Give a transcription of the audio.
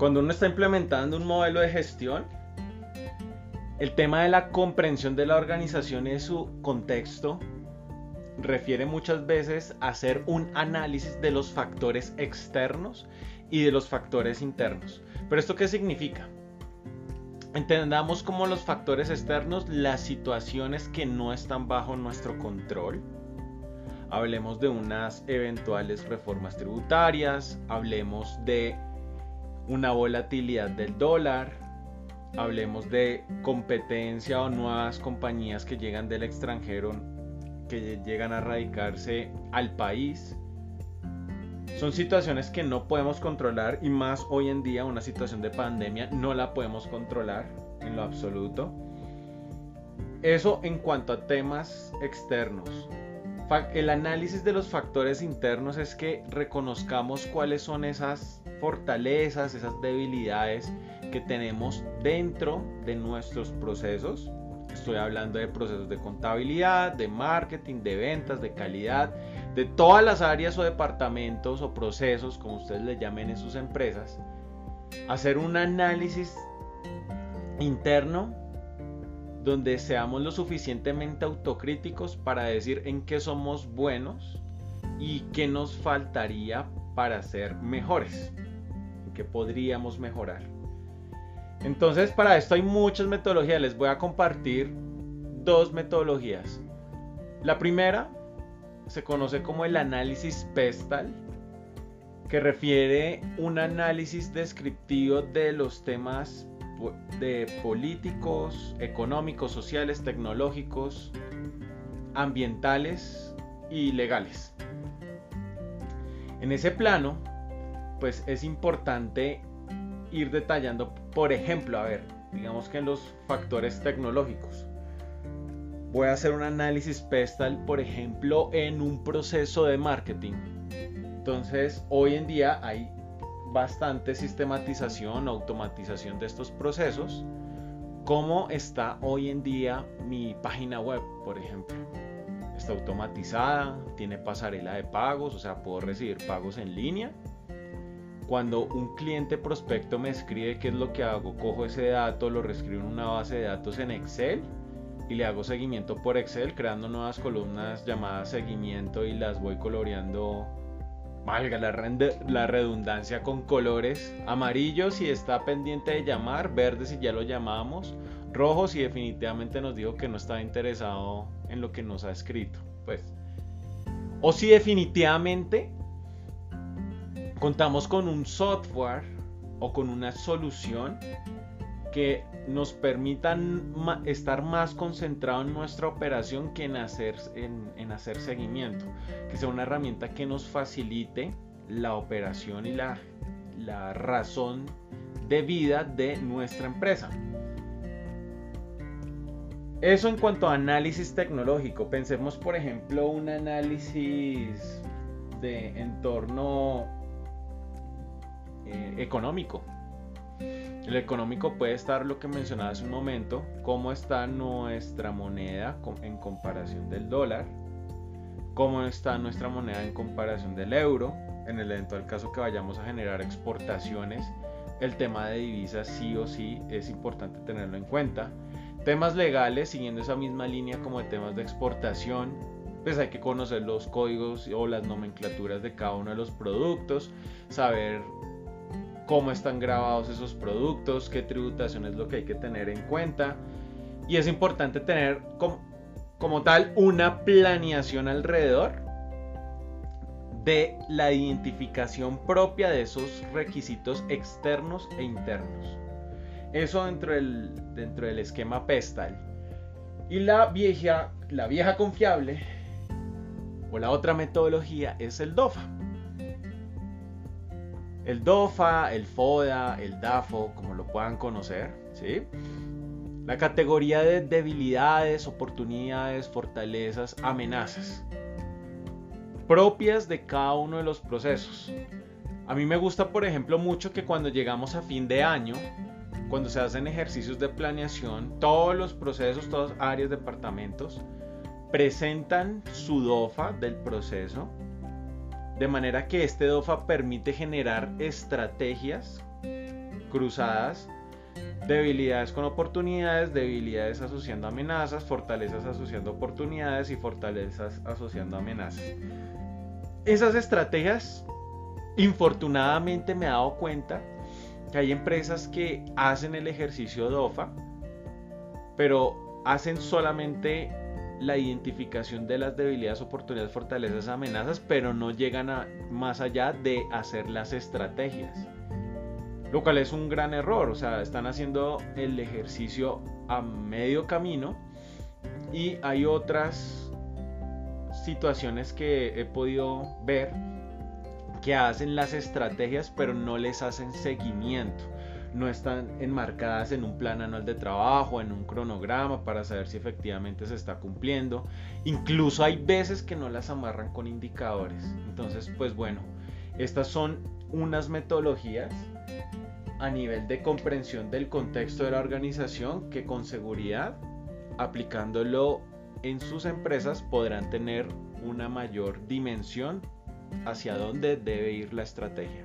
cuando uno está implementando un modelo de gestión, el tema de la comprensión de la organización y su contexto refiere muchas veces a hacer un análisis de los factores externos y de los factores internos. ¿Pero esto qué significa? Entendamos como los factores externos las situaciones que no están bajo nuestro control. Hablemos de unas eventuales reformas tributarias, hablemos de una volatilidad del dólar, hablemos de competencia o nuevas compañías que llegan del extranjero, que llegan a radicarse al país. Son situaciones que no podemos controlar y más hoy en día una situación de pandemia no la podemos controlar en lo absoluto. Eso en cuanto a temas externos. El análisis de los factores internos es que reconozcamos cuáles son esas fortalezas, esas debilidades que tenemos dentro de nuestros procesos. Estoy hablando de procesos de contabilidad, de marketing, de ventas, de calidad, de todas las áreas o departamentos o procesos, como ustedes le llamen en sus empresas. Hacer un análisis interno donde seamos lo suficientemente autocríticos para decir en qué somos buenos y qué nos faltaría para ser mejores, qué podríamos mejorar. Entonces, para esto hay muchas metodologías. Les voy a compartir dos metodologías. La primera se conoce como el análisis PESTAL, que refiere un análisis descriptivo de los temas de políticos, económicos, sociales, tecnológicos, ambientales y legales. En ese plano, pues es importante ir detallando, por ejemplo, a ver, digamos que en los factores tecnológicos. Voy a hacer un análisis PESTAL, por ejemplo, en un proceso de marketing. Entonces, hoy en día hay bastante sistematización, automatización de estos procesos. ¿Cómo está hoy en día mi página web, por ejemplo? Está automatizada, tiene pasarela de pagos, o sea, puedo recibir pagos en línea cuando un cliente prospecto me escribe qué es lo que hago, cojo ese dato, lo reescribo en una base de datos en Excel y le hago seguimiento por Excel, creando nuevas columnas llamadas seguimiento y las voy coloreando, valga la, redundancia, con colores amarillos si está pendiente de llamar, verde si ya lo llamamos, rojo si definitivamente nos dijo que no estaba interesado en lo que nos ha escrito. Pues, o si definitivamente contamos con un software o con una solución que nos permitan estar más concentrado en nuestra operación que en hacer, en, hacer seguimiento. Que sea una herramienta que nos facilite la operación y la, la razón de vida de nuestra empresa. Eso en cuanto a análisis tecnológico. Pensemos, por ejemplo, un análisis de entorno eh, económico. El económico puede estar lo que mencionaba hace un momento, cómo está nuestra moneda en comparación del dólar, cómo está nuestra moneda en comparación del euro, en el eventual caso que vayamos a generar exportaciones, el tema de divisas sí o sí es importante tenerlo en cuenta. Temas legales, siguiendo esa misma línea como de temas de exportación, pues hay que conocer los códigos o las nomenclaturas de cada uno de los productos, saber cómo están grabados esos productos, qué tributación es lo que hay que tener en cuenta. Y es importante tener como, como tal una planeación alrededor de la identificación propia de esos requisitos externos e internos. Eso dentro del, dentro del esquema PESTAL. Y la vieja, la vieja confiable o la otra metodología es el DOFA el DOFA, el FODA, el DAFO, como lo puedan conocer, ¿sí? La categoría de debilidades, oportunidades, fortalezas, amenazas, propias de cada uno de los procesos. A mí me gusta, por ejemplo, mucho que cuando llegamos a fin de año, cuando se hacen ejercicios de planeación, todos los procesos, todas áreas, departamentos, presentan su DOFA del proceso de manera que este DOFA permite generar estrategias cruzadas, debilidades con oportunidades, debilidades asociando amenazas, fortalezas asociando oportunidades y fortalezas asociando amenazas. Esas estrategias, infortunadamente me he dado cuenta que hay empresas que hacen el ejercicio de OFA, pero hacen solamente la identificación de las debilidades, oportunidades, fortalezas, amenazas, pero no llegan a más allá de hacer las estrategias. Lo cual es un gran error, o sea, están haciendo el ejercicio a medio camino y hay otras situaciones que he podido ver que hacen las estrategias pero no les hacen seguimiento no están enmarcadas en un plan anual de trabajo, en un cronograma para saber si efectivamente se está cumpliendo. Incluso hay veces que no las amarran con indicadores. Entonces, pues bueno, estas son unas metodologías a nivel de comprensión del contexto de la organización que con seguridad, aplicándolo en sus empresas, podrán tener una mayor dimensión hacia dónde debe ir la estrategia.